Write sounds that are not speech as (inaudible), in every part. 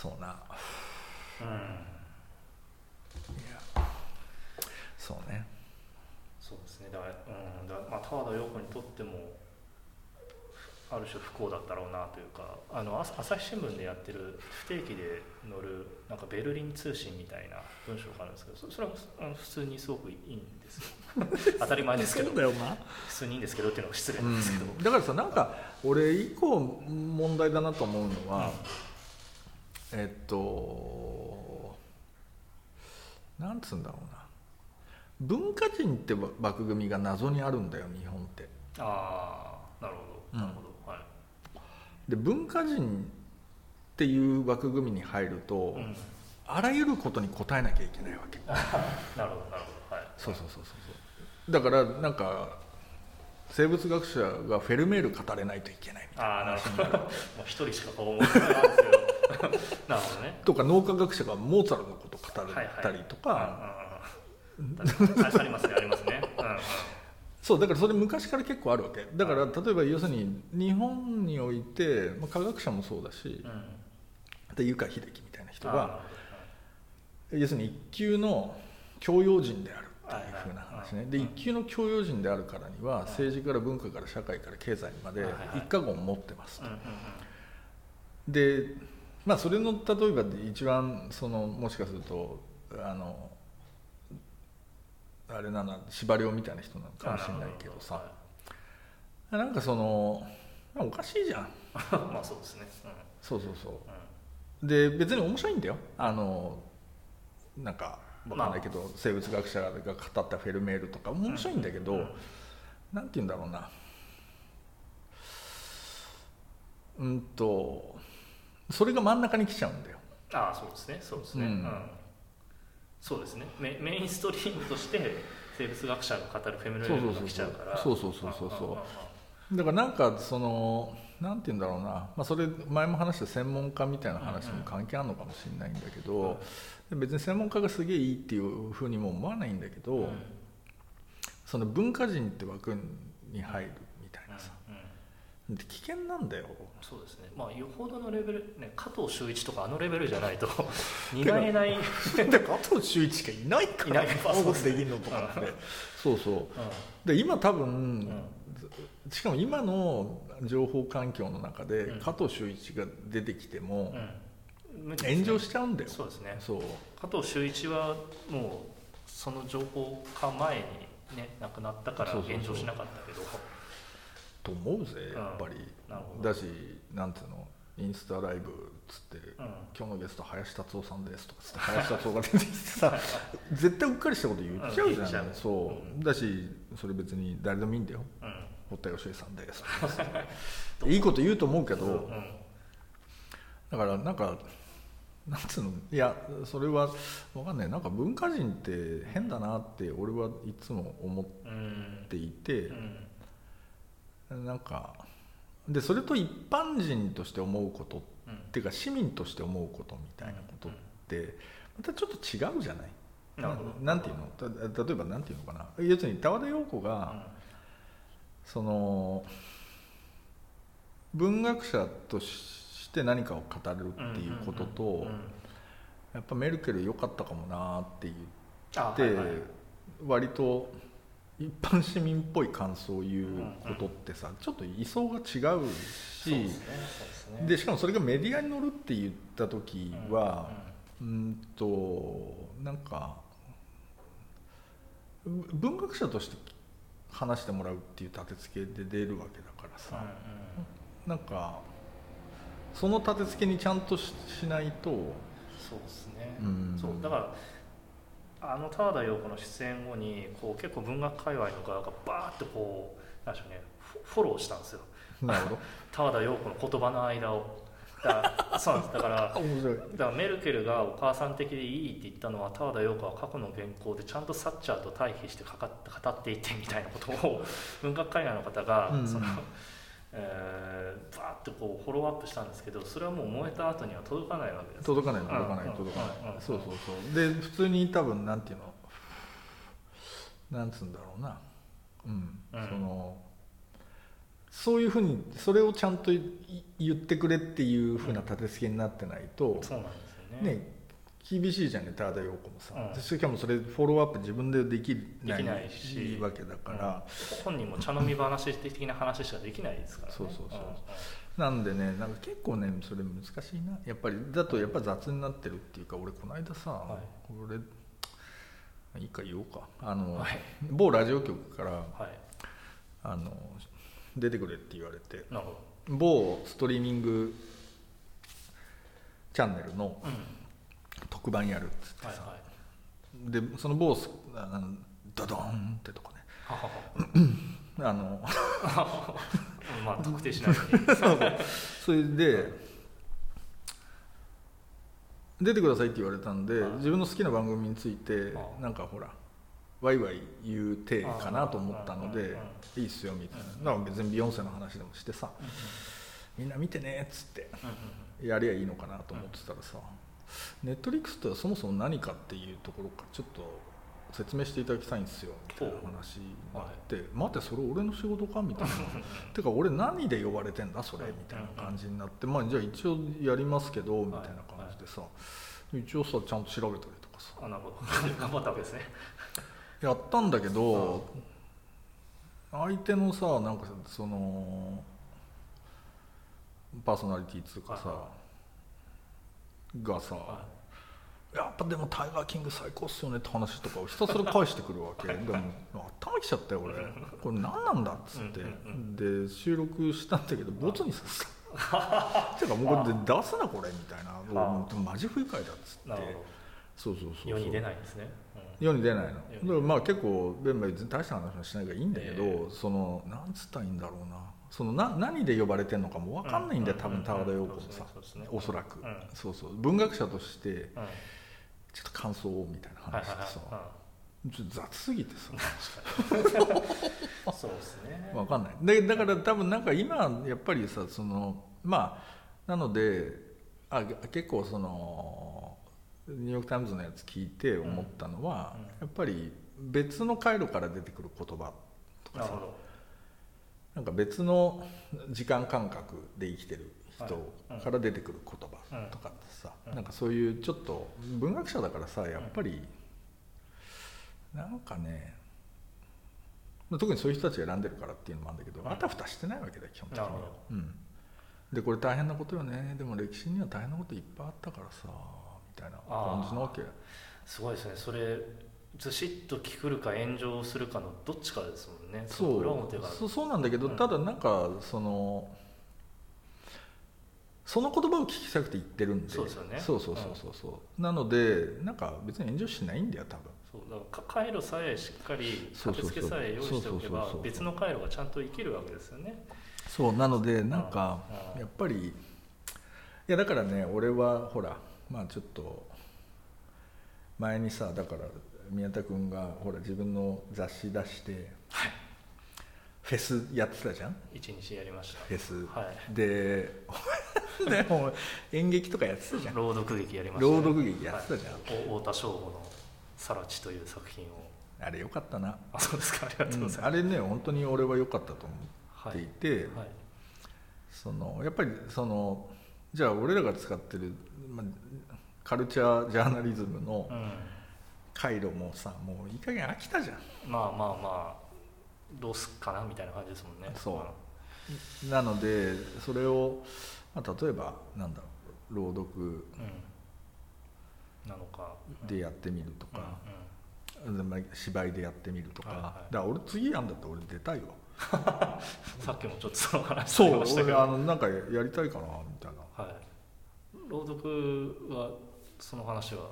そうな。うん。いや。そうね。そうですね。だから,、うん、だまあ田和田陽子にとってもある種不幸だったろうなというかあの朝朝日新聞でやってる不定期で載るなんかベルリン通信みたいな文章があるんですけどそそれはあの普通にすごくいいんですよ。(laughs) 当たり前ですけど。普通にいいんですけどっていうのは失礼うなんですけど、ん。だからさなんか俺以降問題だなと思うのは、えっとなんつうんだろうな。文化人って枠組みが謎にあるんだよ日本って。ああなるほど。うん。なるほど、はい。で文化人っていう枠組みに入ると、うん、あらゆることに答えなきゃいけないわけ。(laughs) なるほどなるほど。はい。そうそうそうそうそう。だからなんか生物学者がフェルメール語れないといけないみたいなああなる話ほど (laughs) もう一人しか顔思い浮かばないですけど (laughs) なるほどね。とか脳科学者がモーツァルトのことを語ったりとか、ありますねありますね、うんうん。そうだからそれ昔から結構あるわけ。だから例えば要するに日本において、まあ、科学者もそうだしうん。で湯川秀樹みたいな人あが要するに一級の教養人であるっていうふうな話ね。で一級の教養人であるからには政治から文化から社会から経済まで一過言を持ってますと。でまあそれの例えばで一番そのもしかするとあのあれなのは司馬遼みたいな人なのかもしれないけどさ。なんかそのおかしいじゃん。は (laughs) いまあそうですね。そうそうそう。うん。で別に面白いんだよ。あのなんかわかんないけど、生物学者が語ったフェルメールとか面白いんだけど、うん。なんて言うんだろうな。うんとそれが真ん中に来ちゃうんだよ。ああそうですね。そうですね、ううん。んそうですね。メメインストリームとして生物学者が語るフェムレールが来ちゃうから。そうそうそうそうそうだからなんかそのなんて言うんだろうな、まあ、それ前も話した専門家みたいな話も関係あるのかもしれないんだけど、別に専門家がすげえいいっていうふうにも思わないんだけど、うんその文化人って枠に入るみたいなさ、危険なんだよ。そうですね。まあよほどのレベルね加藤修一とかあのレベルじゃないと (laughs) 担えない、加藤修一しかいないからいない。こんなことできるのとかってそうそう。で今多分、しかも今の情報環境の中で、うん。加藤修一が出てきても、うん。炎上しちゃうんだよ。そうですね。そう。加藤修一はもうその情報化前にね亡くなったから炎上しなかったけどと思うぜやっぱり、なるほど。だしなんていうの？インスタライブっつって、うん。今日のゲスト林達夫さんですとかつって林達夫が出てきてさ (laughs) 絶対うっかりしたこと言っちゃうじゃん、うんそう。だしそれ別に誰でもいいんだよ。うん。堀田芳恵さんです (laughs) いいこと言うと思うけど、うんうん。だからなんかなんつうの？いやそれは分かんない。なんか文化人って変だなって俺はいつも思っうんていてう、んなんかでそれと一般人として思うことうんっていうか市民として思うことみたいなことってまたちょっと違うじゃない？なるほど。ななんていうの？た例えばなんていうのかな？要するに田和田陽子が、その文学者として何かを語るっていうことと、うんうん。うん。うん。やっぱメルケル良かったかもなって言って、あはいはい。割と一般市民っぽい感想を言うことってさ、ちょっと位相が違うしね。ね。でしかもそれがメディアに載るって言った時はうんとなんかぶ文学者として話してもらうっていう立て付けで出るわけだからさ、なんかその立て付けにちゃんとししないとそうですね、うん。そうだからあの田和田陽子の出演後にこう結構文学界隈の側がバーッとこうなんでしょうねフォローしたんですよ。なるほど。(laughs) 田和田陽子の言葉の間を。だ (laughs) そうなんです。だから面白い。だからメルケルがお母さん的でいいって言ったのは田和田陽子は過去の原稿でちゃんとサッチャーと対比してかか (laughs) 語っていてみたいなことを文学界隈の方が、うん。そのえー、バーッとこうフォローアップしたんですけどそれはもう燃えた後には届かないわけです。届かない届かないうん届かうん。うんない。そうそうそう。で普通に多分なんていうのなんつうんだろうな。うん、うん。そのそういうふうにそれをちゃんとい言ってくれっていうふうな立て付けになってないと、そうなんですよね。ね厳しいじゃんね田田陽子もさ、うん。しかもそれフォローアップ自分でできなできないしわけだから、うん。本人も茶飲み話的な話しかできないですからね。そうそうそううんう。んなんでねなんか結構ねそれ難しいな。やっぱりだとやっぱ雑になってるっていうか俺この間さ、はい。俺いいか言おうか。あの、はい。某ラジオ局からはい。あの出てくれって言われて某ストリーミングチャンネルのどうん特番やるっつってさ、はいはい。でその某スあのドドンってとこね。あのは (laughs) まあ特定しないように。(laughs) それで出てくださいって言われたんではい。自分の好きな番組についてはいなんかほらワイワイ言う体かなと思ったのでいいっすよみたいな。だから別にビヨンセの話でもしてさみんな見てねっつって。やりゃいいのかなと思ってたらさネットリックスってそもそも何かっていうところからちょっと説明していただきたいんですよみたいな話になって「待ってそれ俺の仕事か?」みたいな「てか俺何で呼ばれてんだそれ」みたいな感じになって「まあじゃあ一応やりますけど」みたいな感じでさ一応さちゃんと調べたりとかさ。あなるほど。頑張ったわけですね。やったんだけど相手のさなんかそのパーソナリティっつうかさはがさはやっぱでもタイガーキング最高っすよねって話とかをひたすら返してくるわけ。でも頭きちゃったよ俺。これ何なんだっつって。うんで収録したんだけどボツにさせた。(laughs) てかもうこれで出すなこれみたいな。もうマジ不愉快だっつって。そうそうそう世に出ないんですね。世に出ないの。だか世にらまあ結構ベンバイ大した話もしないからいいんだけど、え。そのなんつったらいいんだろうなそのな何で呼ばれてるのかも分かんないんだよ、うん多分田和田陽子もさ、そうね。おそらく、うん。そうそう。文学者としてちょっと感想をみたいなはい話でさ、ちょっと雑すぎてさ。い (laughs) そうですね。分かんない。でだから多分なんか今やっぱりさそのまあなのであ結構そのニューヨーク・タイムズのやつ聞いて思ったのは、やっぱり別の回路から出てくる言葉とかさなんか別の時間感覚で生きてる人はい。から出てくる言葉とかってさ、うん。なんかそういうちょっと文学者だからさやっぱりなんかねまあ特にそういう人たちが選んでるからっていうのもあるんだけど、うん。あたふたしてないわけだよ基本的には。うん、でこれ大変なことよね。でも歴史には大変なこといっぱいあったからさみたいな感じなわけ。すごいですね。それずしっと聞くるか炎上するかのどっちかですもんね。そう。そうそうなんだけど、うん。ただなんかそのその言葉を聞きたくて言ってるんで。そうですよね。そうそうそうそうそう。なのでなんか別に炎上しないんだよ多分。そう。だからか回路さえしっかりそうそうそう。立て付けさえ用意しておけば別の回路がちゃんと生きるわけですよね。そうなのでなんかうん。やっぱりいやだからね俺はほらまあちょっと前にさだから宮田君がほら自分の雑誌出してはい。フェスやってたじゃん？一日やりました。フェス、はい。で (laughs) でも演劇とかやってたじゃん。朗読劇やりました、朗読劇やってたじゃん、はい。お太田省吾の「さらち」という作品を。あれよかったな、あそうですか。ありがとうございます、うん。あれね本当に俺は良かったと思っていて、はい。そのやっぱりそのじゃあ俺らが使ってる、まあ、カルチャージャーナリズムのうん回路もさもういい加減飽きたじゃん。まあまあまあどうすっかなみたいな感じですもんね。そう。なのでそれを、まあ、例えばなんだろう朗読なのか。でやってみるとうんか、まあ芝居でやってみるとか、はいはい。だから俺次やんだったら俺出たいわ。う (laughs) んさっきもちょっとその話そうありましたけ俺どあのなんかやりたいかなみたいな。はい。朗読はその話は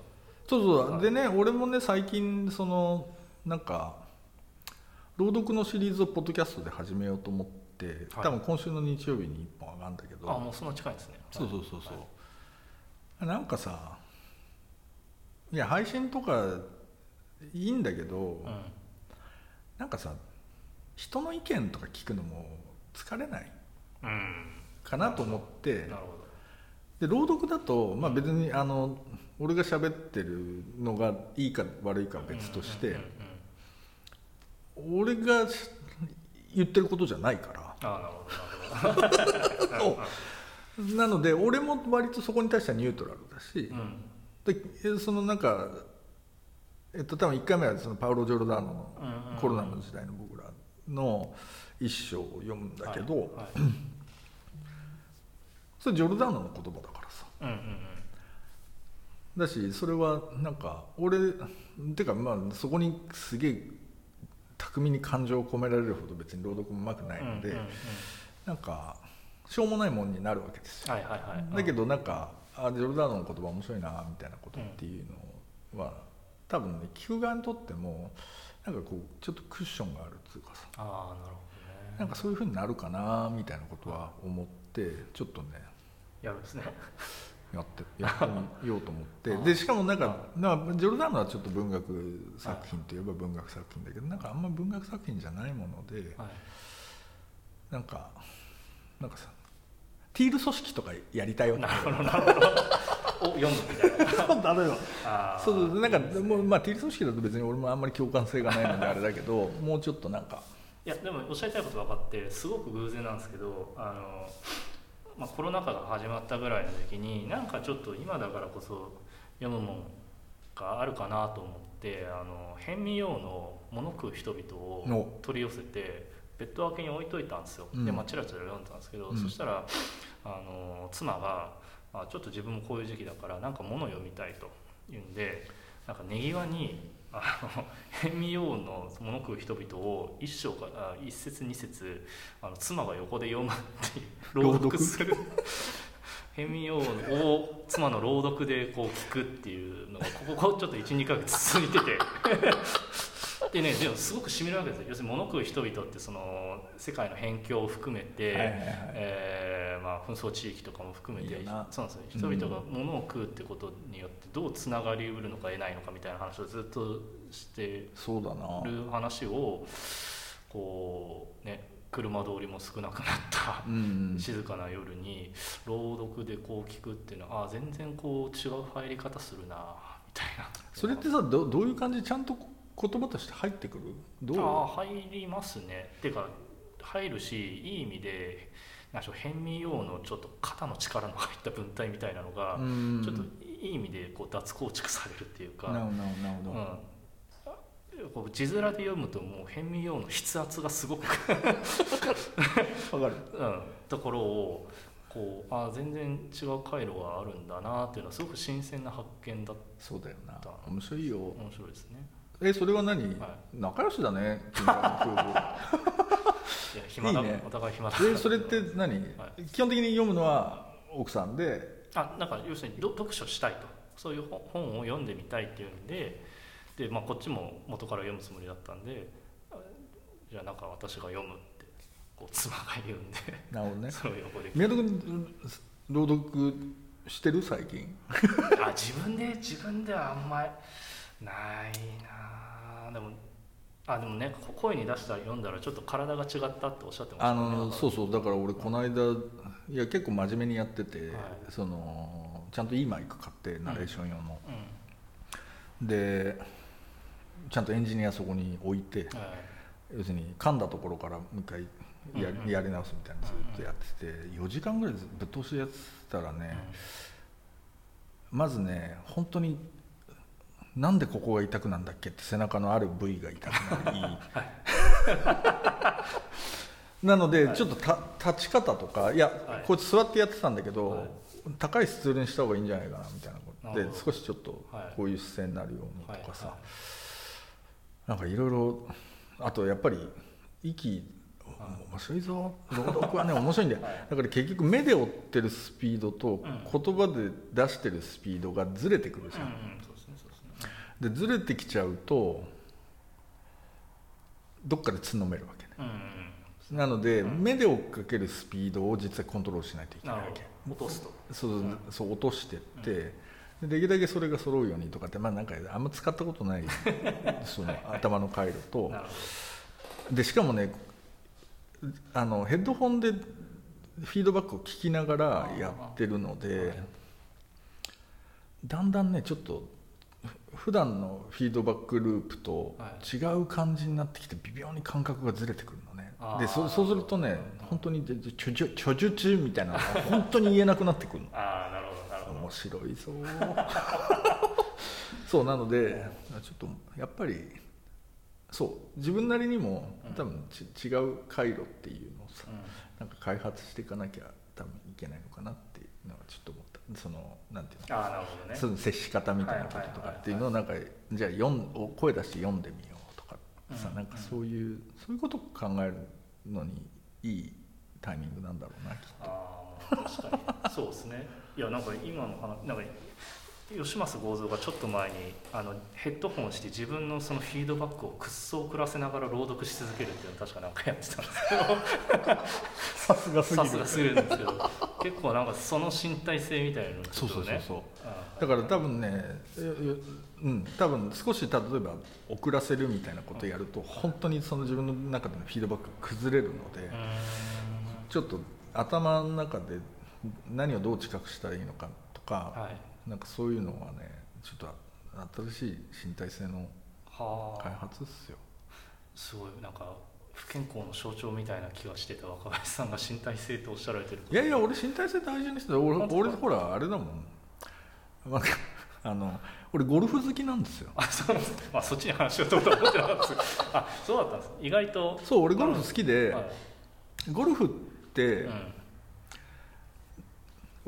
そうそう、はい。でね俺もね最近そのなんか朗読のシリーズをポッドキャストで始めようと思って、はい。多分今週の日曜日に1本上がるんだけど。あもうそんな近いんですね。そうそうそうそう、はい。なんかさいや配信とかいいんだけど、うん。なんかさ人の意見とか聞くのも疲れないうん。かなと思って。なるほで朗読だと、まあ、別にあの俺が喋ってるのがいいか悪いかはど別として、俺がし言ってることじゃないから。なので俺も割とそこに対してはニュートラルだし、うん。でえそのなんかえっと多分1回目はそのパウロ・ジョルダーノのコロナの時代の僕らの一章を読むんだけど、それジョルダーノの言葉だからさ。うんうんうんだしそれはなんか俺てかまあそこにすげえ巧みに感情を込められるほど別に朗読もうまくないので、うんうんうん。なんかしょうもないもんになるわけですよ、はいはいはい。だけどなんかあジョルダーノの言葉面白いなみたいなことっていうのは、多分ね聞く側にとってもなんかこうちょっとクッションがあるっていうかさ。ああなるほどね。なんかそういうふうになるかなみたいなことは思ってちょっとね。やるんですねやって (laughs) やってみようと思って。あでしかもなんかなんかジョルダーノはちょっと文学作品といえば文学作品だけどなんかあんま文学作品じゃないものではい。なんかなんかさティール組織とかやりたいわけ。なるほどなるほど。お読むみたいな。そうダメよそうそうなんかもうまあティール組織だと別に俺もあんまり共感性がないのであれだけどもうちょっとなんか。いやでもおっしゃりたいこと分かってすごく偶然なんですけどあの、まあ、コロナ禍が始まったぐらいの時になんかちょっと今だからこそ読むもんがあるかなと思ってあの辺見用の物食う人々をお取り寄せてベッド脇に置いといたんですよ、うん。でまあチラチラ読んでたんですけど、うん。そしたらあの妻があちょっと自分もこういう時期だからなんか物読みたいと言うんでなんか寝際にあの辺見用の物食う人々を一章からあ一節二節あの妻が横で読むっていう朗読する。辺見用を妻の朗読でこう聞くっていうのがここちょっと12ヶ月続いてて。(laughs) でねでもすごくしみるわけですよ。要するに物食う人々ってその世界の辺境を含めて、はいはいはい。えーまあ、紛争地域とかも含めてそうなんですよ。人々が物を食うってことによってどうつながりうるのか得ないのかみたいな話をずっとしてる話をこうね車通りも少なくなったうん静かな夜に朗読でこう聞くっていうのはあ全然こう違う入り方するなみたいな。それってさどどういう感じ？でちゃんと言葉として入ってくる？どう？ああ入りますね。っていうか入るしいい意味でなんでしょう辺見用のちょっと肩の力の入った文体みたいなのが、うん。ちょっといい意味でこう脱構築されるっていうか、なるほど字面で読むともう辺見用の筆圧がすごく、わかる。(laughs) うん、ところをこうあ全然違う回路があるんだなっていうのはすごく新鮮な発見だっそうだよな。面白いよ。た面白いですね。えそれは何、は仲良しだね君らの夫いや暇だ。いいね。お互い暇だ婦えそれって何、は基本的に読むのは奥さんで。あなんか要するにど読書したいと。そういう本本を読んでみたいっていうんで。で、まあ、こっちも元から読むつもりだったんで。あじゃあなんか私が読むってこう妻が言うんで。なるほどね。それを横で。宮戸君朗読してる？最近。(laughs) あ自分で？自分ではあんまりないなでもあでもねこ声に出したら読んだらちょっと体が違ったっておっしゃってましたあのそううそうだから俺この間い。や結構真面目にやってて、はい。そのちゃんといいマイク買ってナレーション用の、うん。でちゃんとエンジニアそこに置いてはい。要するに噛んだところからもう一回や,、うんうん。やり直すみたいなのずっとやってて4時間ぐらいぶっ通しでやってたらね、まずね本当になんでここが痛くなんだっけって背中のある部位が痛くなり、(laughs) なのでちょっとた立ち方とかいや、はい。こいつ座ってやってたんだけど、はい。高いスツールにした方がいいんじゃないかなみたいなことで少しちょっとはい。こういう姿勢になるようにはいとかさ、はいなんかいろいろあとやっぱり息はい。面白いぞ朗読はね (laughs) 面白いんだよ。はい。だから結局目で追ってるスピードとん。言葉で出してるスピードがずれてくるじゃん、うんうんでずれてきちゃうとどっかでつんのめるわけね。うんなので、うん。目で追っかけるスピードを実はコントロールしないといけなわけ。ないるほど。落とすと。そううん。そう落としてって、でできるだけそれが揃うようにとかってまあなんかあんま使ったことない (laughs) その頭の回路と。でしかもねあのヘッドホンでフィードバックを聞きながらやってるのどでだんだんねちょっとふ普段のフィードバックループと違う感じになってきて微妙に感覚がずれてくるのねあーでそそうするとね本当にでで著著著述みたいなのが本当に言えなくなってくるのああなるほどなるほど面白いぞそうなのでちょっとやっぱりそう自分なりにも多分ち、違う回路っていうのをさ、なんか開発していかなきゃ多分いけないのかなっていうのはちょっと思ったそのなんていうの？ああなるほどね。その接し方みたいなこととかっていうのをなんかじゃあ読ん声出して読んでみようとかさ、うん。なんかそういうそういうことを考えるのにいいタイミングなんだろうなきっと。ああ確かに。そうですね。いやなんか今の話なんか吉増剛三がちょっと前にあのヘッドホンして自分のそのフィードバックをくっそ送らせながら朗読し続けるっていうの確かなんかやってたんですさすがけどさすがすぎるんですけど結構なんかその身体性みたいなのをちそうそうそうそううんだから多分ねえうん多分少し例えば遅らせるみたいなことをやると本当にその自分の中でのフィードバックが崩れるのでちょっと頭の中で何をどう近くしたらいいのかとかはいなんかそういうのはねちょっと新しい身体性のはあ。開発っすよ。すごい。なんか不健康の象徴みたいな気がしてた。若林さんが身体性とおっしゃられてるいやいや俺身体性大事にしてた。俺俺ほらあれだもん。なんか (laughs) あの俺ゴルフ好きなんですよ。あそうなんですか、まあ、そっちに話しようと思ってなかったんです。あそうだったんです。意外と。そう俺ゴルフ好きで、はい。ゴルフって、うん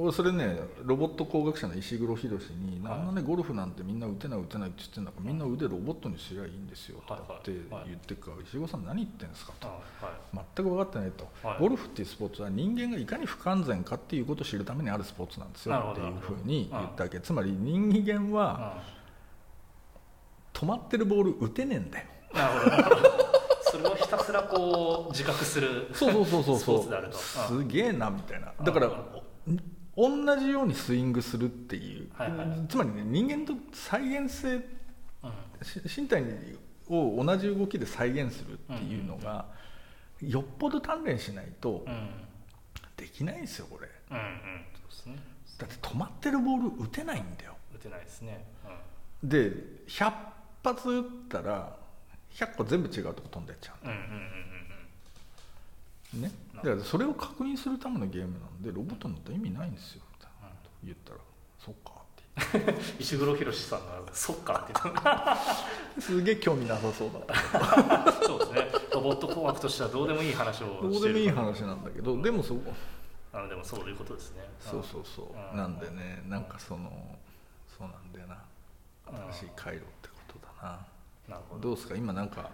俺それねロボット工学者の石黒博に「はいあんなねゴルフなんてみんな打てない打てない」って言ってんだからみんな腕ロボットにすりゃいいんですよとかって言ってる。から石黒さん何言ってんですかと。全く分かってないと、はい。ゴルフっていうスポーツは人間がいかに不完全かっていうことを知るためにあるスポーツなんですよっていうふうに言ったわけ。つまり人間は止まってるボール打てねえんだよ。うんなるほど。それをひたすらこう自覚するそうそうそうそう。スポそうすげえなみたいな。だから同じようにスイングするっていう、はいはい。はいつまりね人間と再現性身体を同じ動きで再現するっていうのが、よっぽど鍛錬しないとうん。うんできないんですよこれ。うんうん。そうね。だって止まってるボール打てないんだよ。打てないですね。で100発打ったら100個全部違うとこ飛んでっちゃう。んうんうんうんうん。うね。だからそれを確認するためのゲームなんでロボットになったら意味ないんですよ。みたいなこと言ったら。そっかって。う (laughs) ん石黒博さんが「そっか」って。言ったすげえ興味なさそうだ。ったそうですね。ロボット工学としてはどうでもいい話をどうでもいい話なんだけどでもそあのでもそういうことですね。そうそうそう。うん。なんでねなんかそのそうなんだよな。新しい回路ってことだなど。どうですか？今なんか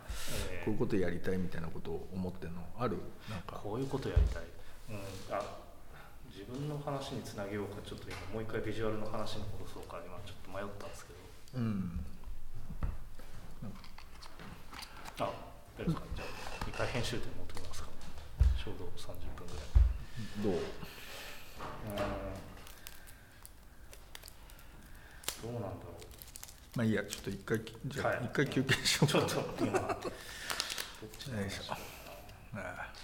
えー。こういうことやりたいみたいなことを思ってるの？ある？なんか。こういうことやりたい、うん、あ自分の話につなげようかちょっと今もう一回ビジュアルの話に戻そうか今ちょっと迷ったんですけど。うん。あ大丈夫ですかじゃあ一回編集点持ってきますか。ちょうど30分ぐらい。どう？どうなんだろまあいいやちょっと一回じゃ一回休憩しようか、はい、ちょっと今よいしょ。ああ。